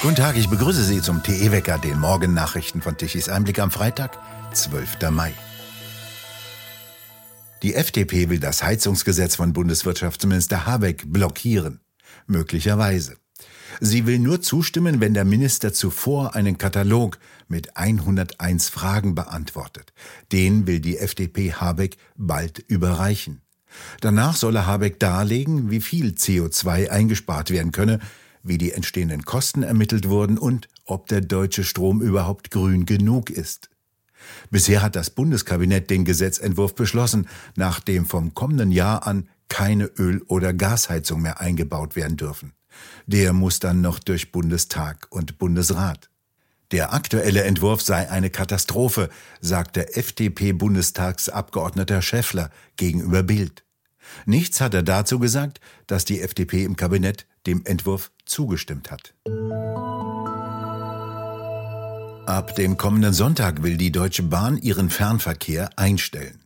Guten Tag, ich begrüße Sie zum TE-Wecker, den Morgennachrichten von Tichys Einblick am Freitag, 12. Mai. Die FDP will das Heizungsgesetz von Bundeswirtschaftsminister Habeck blockieren. Möglicherweise. Sie will nur zustimmen, wenn der Minister zuvor einen Katalog mit 101 Fragen beantwortet. Den will die FDP Habeck bald überreichen. Danach solle Habeck darlegen, wie viel CO2 eingespart werden könne, wie die entstehenden Kosten ermittelt wurden und ob der deutsche Strom überhaupt grün genug ist. Bisher hat das Bundeskabinett den Gesetzentwurf beschlossen, nachdem vom kommenden Jahr an keine Öl- oder Gasheizung mehr eingebaut werden dürfen. Der muss dann noch durch Bundestag und Bundesrat. Der aktuelle Entwurf sei eine Katastrophe, sagt der FDP-Bundestagsabgeordneter Schäffler gegenüber Bild. Nichts hat er dazu gesagt, dass die FDP im Kabinett dem Entwurf zugestimmt hat. Ab dem kommenden Sonntag will die Deutsche Bahn ihren Fernverkehr einstellen.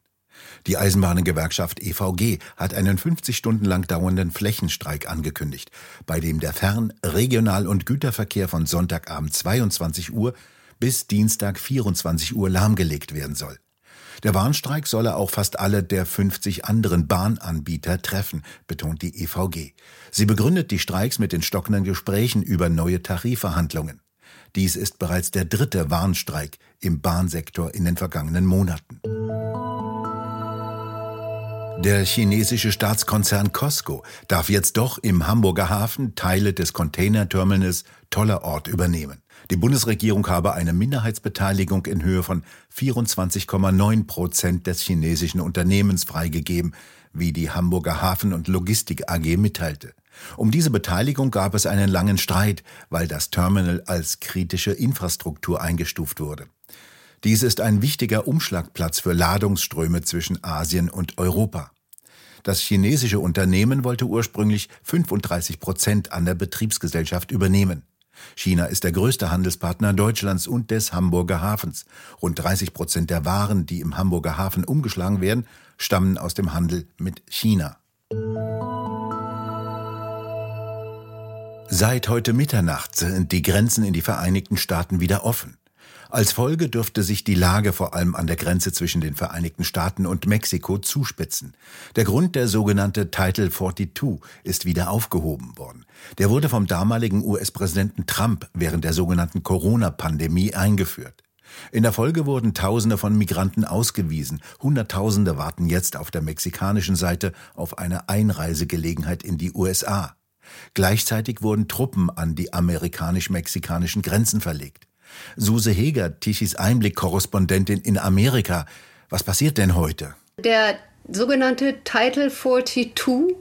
Die Eisenbahnengewerkschaft EVG hat einen 50 Stunden lang dauernden Flächenstreik angekündigt, bei dem der Fern-, Regional- und Güterverkehr von Sonntagabend 22 Uhr bis Dienstag 24 Uhr lahmgelegt werden soll. Der Warnstreik solle auch fast alle der 50 anderen Bahnanbieter treffen, betont die EVG. Sie begründet die Streiks mit den stockenden Gesprächen über neue Tarifverhandlungen. Dies ist bereits der dritte Warnstreik im Bahnsektor in den vergangenen Monaten. Der chinesische Staatskonzern Costco darf jetzt doch im Hamburger Hafen Teile des Containerterminals Tollerort übernehmen. Die Bundesregierung habe eine Minderheitsbeteiligung in Höhe von 24,9 Prozent des chinesischen Unternehmens freigegeben, wie die Hamburger Hafen- und Logistik AG mitteilte. Um diese Beteiligung gab es einen langen Streit, weil das Terminal als kritische Infrastruktur eingestuft wurde. Dies ist ein wichtiger Umschlagplatz für Ladungsströme zwischen Asien und Europa. Das chinesische Unternehmen wollte ursprünglich 35 Prozent an der Betriebsgesellschaft übernehmen. China ist der größte Handelspartner Deutschlands und des Hamburger Hafens. Rund 30 Prozent der Waren, die im Hamburger Hafen umgeschlagen werden, stammen aus dem Handel mit China. Seit heute Mitternacht sind die Grenzen in die Vereinigten Staaten wieder offen. Als Folge dürfte sich die Lage vor allem an der Grenze zwischen den Vereinigten Staaten und Mexiko zuspitzen. Der Grund, der sogenannte Title 42, ist wieder aufgehoben worden. Der wurde vom damaligen US-Präsidenten Trump während der sogenannten Corona-Pandemie eingeführt. In der Folge wurden Tausende von Migranten ausgewiesen. Hunderttausende warten jetzt auf der mexikanischen Seite auf eine Einreisegelegenheit in die USA. Gleichzeitig wurden Truppen an die amerikanisch-mexikanischen Grenzen verlegt. Suse Heger, Tichys Einblick-Korrespondentin in Amerika. Was passiert denn heute? Der sogenannte Title 42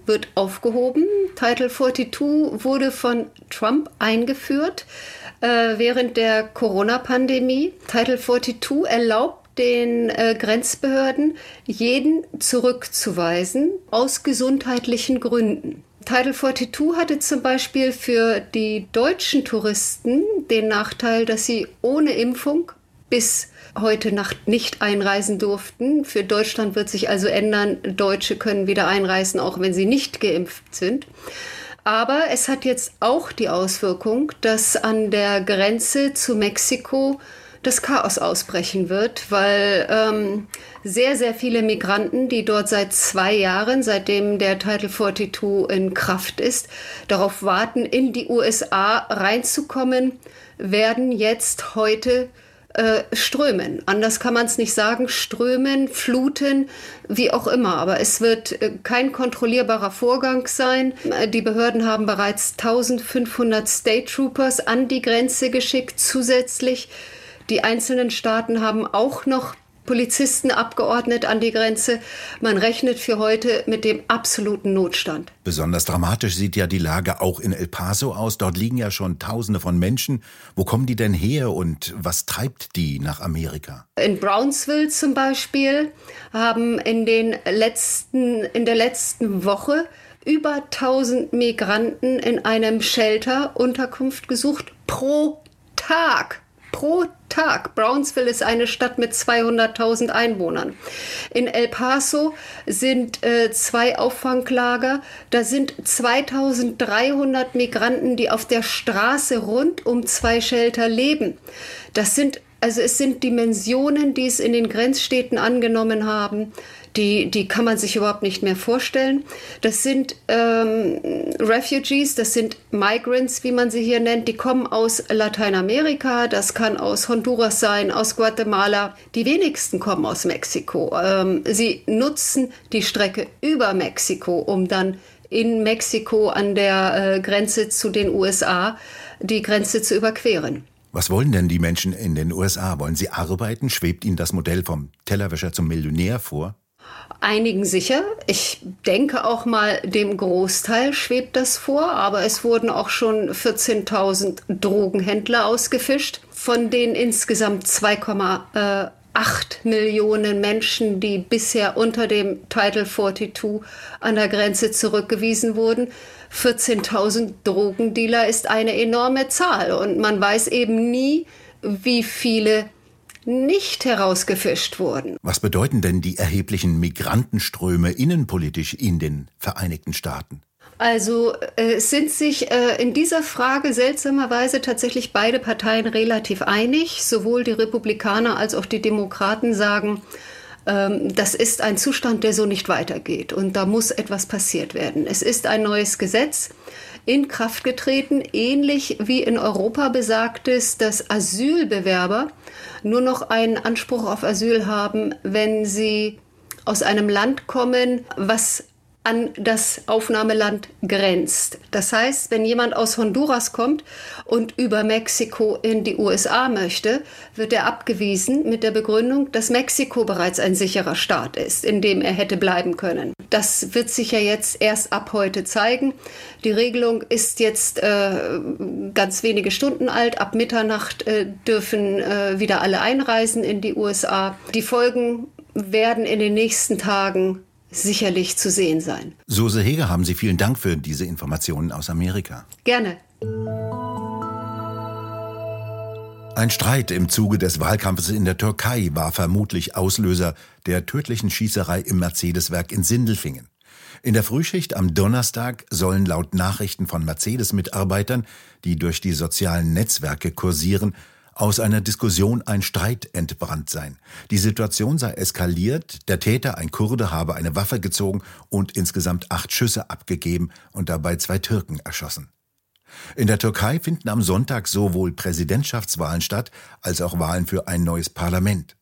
wird aufgehoben. Title 42 wurde von Trump eingeführt äh, während der Corona-Pandemie. Title 42 erlaubt den äh, Grenzbehörden, jeden zurückzuweisen aus gesundheitlichen Gründen. Title 42 hatte zum Beispiel für die deutschen Touristen den Nachteil, dass sie ohne Impfung bis heute Nacht nicht einreisen durften. Für Deutschland wird sich also ändern. Deutsche können wieder einreisen, auch wenn sie nicht geimpft sind. Aber es hat jetzt auch die Auswirkung, dass an der Grenze zu Mexiko das Chaos ausbrechen wird, weil ähm, sehr, sehr viele Migranten, die dort seit zwei Jahren, seitdem der Title 42 in Kraft ist, darauf warten, in die USA reinzukommen, werden jetzt heute äh, strömen. Anders kann man es nicht sagen. Strömen, fluten, wie auch immer. Aber es wird äh, kein kontrollierbarer Vorgang sein. Äh, die Behörden haben bereits 1500 State Troopers an die Grenze geschickt, zusätzlich die einzelnen Staaten haben auch noch Polizisten abgeordnet an die Grenze. Man rechnet für heute mit dem absoluten Notstand. Besonders dramatisch sieht ja die Lage auch in El Paso aus. Dort liegen ja schon Tausende von Menschen. Wo kommen die denn her und was treibt die nach Amerika? In Brownsville zum Beispiel haben in, den letzten, in der letzten Woche über 1000 Migranten in einem Shelter Unterkunft gesucht pro Tag. Pro Tag. Brownsville ist eine Stadt mit 200.000 Einwohnern. In El Paso sind äh, zwei Auffanglager. Da sind 2300 Migranten, die auf der Straße rund um zwei Shelter leben. Das sind also es sind Dimensionen, die es in den Grenzstädten angenommen haben die, die kann man sich überhaupt nicht mehr vorstellen. Das sind ähm, Refugees, das sind Migrants, wie man sie hier nennt, die kommen aus Lateinamerika, das kann aus Honduras sein, aus Guatemala. Die wenigsten kommen aus Mexiko. Ähm, sie nutzen die Strecke über Mexiko, um dann in Mexiko an der äh, Grenze zu den USA die Grenze zu überqueren. Was wollen denn die Menschen in den USA? Wollen sie arbeiten? Schwebt ihnen das Modell vom Tellerwäscher zum Millionär vor? Einigen sicher. Ich denke auch mal, dem Großteil schwebt das vor, aber es wurden auch schon 14.000 Drogenhändler ausgefischt, von denen insgesamt 2,8 Millionen Menschen, die bisher unter dem Title 42 an der Grenze zurückgewiesen wurden. 14.000 Drogendealer ist eine enorme Zahl und man weiß eben nie, wie viele nicht herausgefischt wurden. Was bedeuten denn die erheblichen Migrantenströme innenpolitisch in den Vereinigten Staaten? Also äh, sind sich äh, in dieser Frage seltsamerweise tatsächlich beide Parteien relativ einig. Sowohl die Republikaner als auch die Demokraten sagen, das ist ein Zustand, der so nicht weitergeht und da muss etwas passiert werden. Es ist ein neues Gesetz in Kraft getreten, ähnlich wie in Europa besagt es, dass Asylbewerber nur noch einen Anspruch auf Asyl haben, wenn sie aus einem Land kommen, was an das Aufnahmeland grenzt. Das heißt, wenn jemand aus Honduras kommt und über Mexiko in die USA möchte, wird er abgewiesen mit der Begründung, dass Mexiko bereits ein sicherer Staat ist, in dem er hätte bleiben können. Das wird sich ja jetzt erst ab heute zeigen. Die Regelung ist jetzt äh, ganz wenige Stunden alt. Ab Mitternacht äh, dürfen äh, wieder alle einreisen in die USA. Die Folgen werden in den nächsten Tagen sicherlich zu sehen sein. Suse Heger, haben Sie vielen Dank für diese Informationen aus Amerika. Gerne. Ein Streit im Zuge des Wahlkampfes in der Türkei war vermutlich Auslöser der tödlichen Schießerei im Mercedes-Werk in Sindelfingen. In der Frühschicht am Donnerstag sollen laut Nachrichten von Mercedes-Mitarbeitern, die durch die sozialen Netzwerke kursieren, aus einer Diskussion ein Streit entbrannt sein. Die Situation sei eskaliert, der Täter, ein Kurde, habe eine Waffe gezogen und insgesamt acht Schüsse abgegeben und dabei zwei Türken erschossen. In der Türkei finden am Sonntag sowohl Präsidentschaftswahlen statt als auch Wahlen für ein neues Parlament.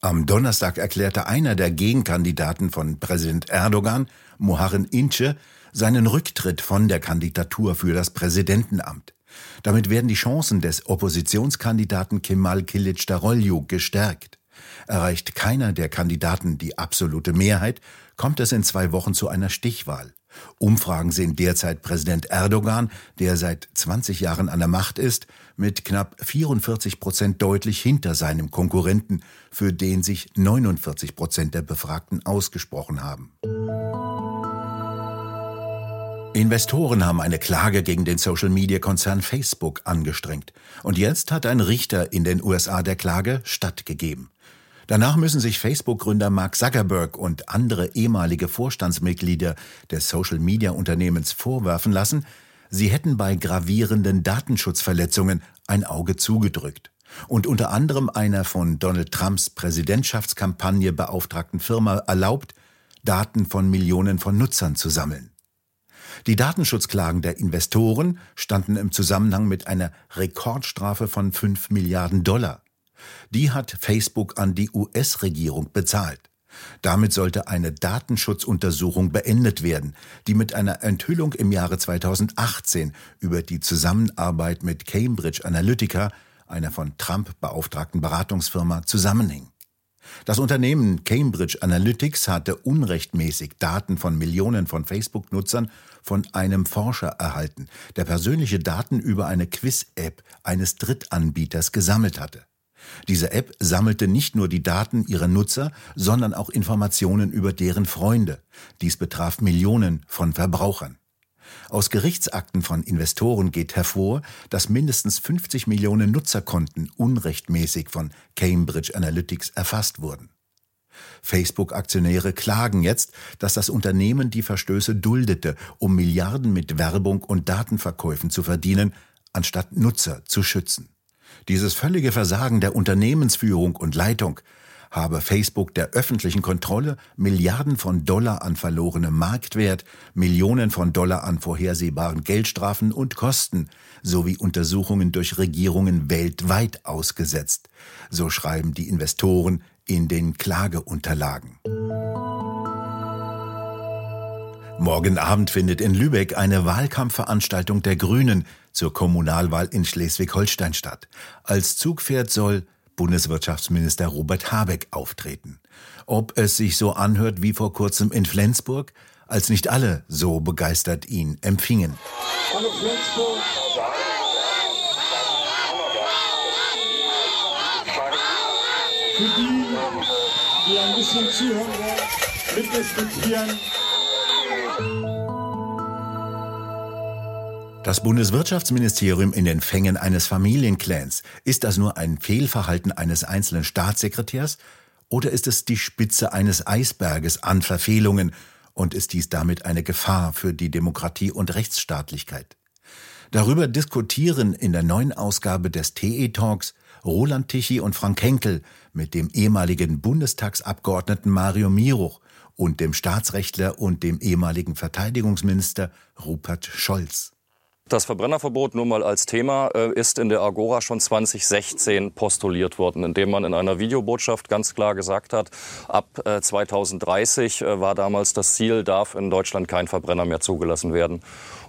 Am Donnerstag erklärte einer der Gegenkandidaten von Präsident Erdogan, Muharrem Ince, seinen Rücktritt von der Kandidatur für das Präsidentenamt. Damit werden die Chancen des Oppositionskandidaten Kemal Kılıçdaroğlu gestärkt. Erreicht keiner der Kandidaten die absolute Mehrheit, kommt es in zwei Wochen zu einer Stichwahl. Umfragen sehen derzeit Präsident Erdogan, der seit 20 Jahren an der Macht ist, mit knapp 44 Prozent deutlich hinter seinem Konkurrenten, für den sich 49 Prozent der Befragten ausgesprochen haben. Investoren haben eine Klage gegen den Social-Media-Konzern Facebook angestrengt. Und jetzt hat ein Richter in den USA der Klage stattgegeben. Danach müssen sich Facebook-Gründer Mark Zuckerberg und andere ehemalige Vorstandsmitglieder des Social-Media-Unternehmens vorwerfen lassen, sie hätten bei gravierenden Datenschutzverletzungen ein Auge zugedrückt und unter anderem einer von Donald Trumps Präsidentschaftskampagne beauftragten Firma erlaubt, Daten von Millionen von Nutzern zu sammeln. Die Datenschutzklagen der Investoren standen im Zusammenhang mit einer Rekordstrafe von 5 Milliarden Dollar. Die hat Facebook an die US-Regierung bezahlt. Damit sollte eine Datenschutzuntersuchung beendet werden, die mit einer Enthüllung im Jahre 2018 über die Zusammenarbeit mit Cambridge Analytica, einer von Trump beauftragten Beratungsfirma, zusammenhing. Das Unternehmen Cambridge Analytics hatte unrechtmäßig Daten von Millionen von Facebook-Nutzern von einem Forscher erhalten, der persönliche Daten über eine Quiz-App eines Drittanbieters gesammelt hatte. Diese App sammelte nicht nur die Daten ihrer Nutzer, sondern auch Informationen über deren Freunde. Dies betraf Millionen von Verbrauchern. Aus Gerichtsakten von Investoren geht hervor, dass mindestens 50 Millionen Nutzerkonten unrechtmäßig von Cambridge Analytics erfasst wurden. Facebook-Aktionäre klagen jetzt, dass das Unternehmen die Verstöße duldete, um Milliarden mit Werbung und Datenverkäufen zu verdienen, anstatt Nutzer zu schützen. Dieses völlige Versagen der Unternehmensführung und Leitung habe Facebook der öffentlichen Kontrolle Milliarden von Dollar an verlorenem Marktwert, Millionen von Dollar an vorhersehbaren Geldstrafen und Kosten sowie Untersuchungen durch Regierungen weltweit ausgesetzt, so schreiben die Investoren in den Klageunterlagen. Morgen Abend findet in Lübeck eine Wahlkampfveranstaltung der Grünen zur Kommunalwahl in Schleswig-Holstein statt. Als Zugpferd soll Bundeswirtschaftsminister Robert Habeck auftreten. Ob es sich so anhört wie vor kurzem in Flensburg, als nicht alle so begeistert ihn empfingen. Hallo Flensburg. Für die, die ein bisschen zuhören wollen, mitdiskutieren. Das Bundeswirtschaftsministerium in den Fängen eines Familienclans. Ist das nur ein Fehlverhalten eines einzelnen Staatssekretärs oder ist es die Spitze eines Eisberges an Verfehlungen und ist dies damit eine Gefahr für die Demokratie und Rechtsstaatlichkeit? Darüber diskutieren in der neuen Ausgabe des TE Talks Roland Tichy und Frank Henkel mit dem ehemaligen Bundestagsabgeordneten Mario Miruch und dem Staatsrechtler und dem ehemaligen Verteidigungsminister Rupert Scholz. Das Verbrennerverbot nur mal als Thema äh, ist in der Agora schon 2016 postuliert worden, indem man in einer Videobotschaft ganz klar gesagt hat, ab äh, 2030 äh, war damals das Ziel, darf in Deutschland kein Verbrenner mehr zugelassen werden.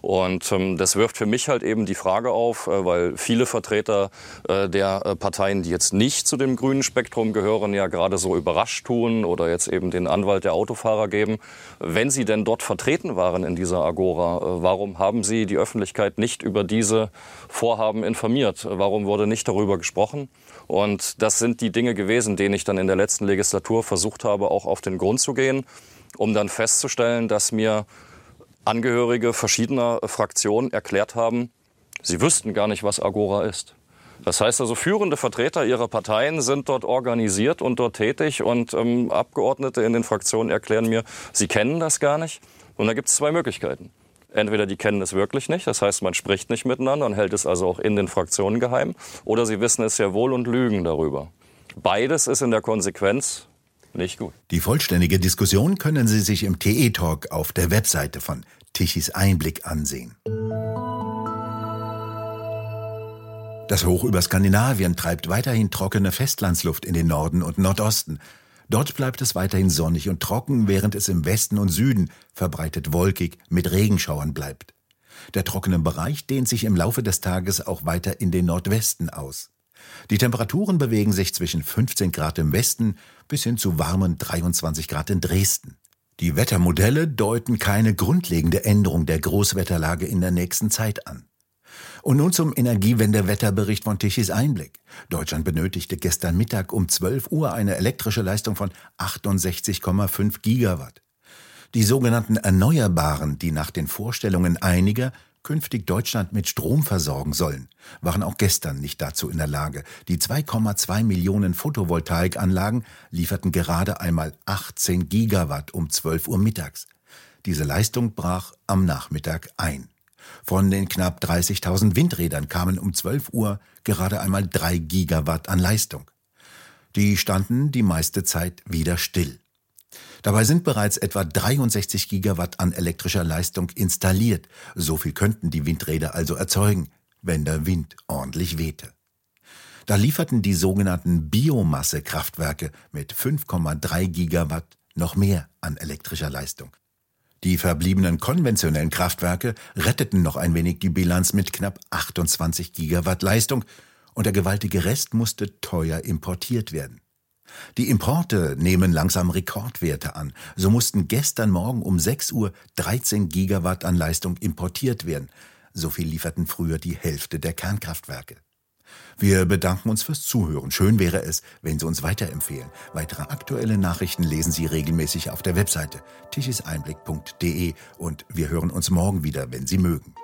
Und ähm, das wirft für mich halt eben die Frage auf, äh, weil viele Vertreter äh, der äh, Parteien, die jetzt nicht zu dem grünen Spektrum gehören, ja gerade so überrascht tun oder jetzt eben den Anwalt der Autofahrer geben. Wenn sie denn dort vertreten waren in dieser Agora, äh, warum haben sie die Öffentlichkeit nicht über diese Vorhaben informiert? Warum wurde nicht darüber gesprochen? Und das sind die Dinge gewesen, denen ich dann in der letzten Legislatur versucht habe, auch auf den Grund zu gehen, um dann festzustellen, dass mir Angehörige verschiedener Fraktionen erklärt haben, sie wüssten gar nicht, was Agora ist. Das heißt also, führende Vertreter ihrer Parteien sind dort organisiert und dort tätig und ähm, Abgeordnete in den Fraktionen erklären mir, sie kennen das gar nicht. Und da gibt es zwei Möglichkeiten. Entweder die kennen es wirklich nicht, das heißt, man spricht nicht miteinander und hält es also auch in den Fraktionen geheim, oder sie wissen es sehr wohl und lügen darüber. Beides ist in der Konsequenz nicht gut. Die vollständige Diskussion können Sie sich im TE-Talk auf der Webseite von Tichys Einblick ansehen. Das Hoch über Skandinavien treibt weiterhin trockene Festlandsluft in den Norden und Nordosten. Dort bleibt es weiterhin sonnig und trocken, während es im Westen und Süden verbreitet wolkig mit Regenschauern bleibt. Der trockene Bereich dehnt sich im Laufe des Tages auch weiter in den Nordwesten aus. Die Temperaturen bewegen sich zwischen 15 Grad im Westen bis hin zu warmen 23 Grad in Dresden. Die Wettermodelle deuten keine grundlegende Änderung der Großwetterlage in der nächsten Zeit an. Und nun zum Energiewendewetterbericht von Tichys Einblick. Deutschland benötigte gestern Mittag um 12 Uhr eine elektrische Leistung von 68,5 Gigawatt. Die sogenannten Erneuerbaren, die nach den Vorstellungen einiger künftig Deutschland mit Strom versorgen sollen, waren auch gestern nicht dazu in der Lage. Die 2,2 Millionen Photovoltaikanlagen lieferten gerade einmal 18 Gigawatt um 12 Uhr mittags. Diese Leistung brach am Nachmittag ein. Von den knapp 30.000 Windrädern kamen um 12 Uhr gerade einmal 3 Gigawatt an Leistung. Die standen die meiste Zeit wieder still. Dabei sind bereits etwa 63 Gigawatt an elektrischer Leistung installiert. So viel könnten die Windräder also erzeugen, wenn der Wind ordentlich wehte. Da lieferten die sogenannten Biomassekraftwerke mit 5,3 Gigawatt noch mehr an elektrischer Leistung. Die verbliebenen konventionellen Kraftwerke retteten noch ein wenig die Bilanz mit knapp 28 Gigawatt Leistung und der gewaltige Rest musste teuer importiert werden. Die Importe nehmen langsam Rekordwerte an. So mussten gestern Morgen um 6 Uhr 13 Gigawatt an Leistung importiert werden. So viel lieferten früher die Hälfte der Kernkraftwerke. Wir bedanken uns fürs Zuhören. Schön wäre es, wenn Sie uns weiterempfehlen. Weitere aktuelle Nachrichten lesen Sie regelmäßig auf der Webseite tischiseinblick.de und wir hören uns morgen wieder, wenn Sie mögen.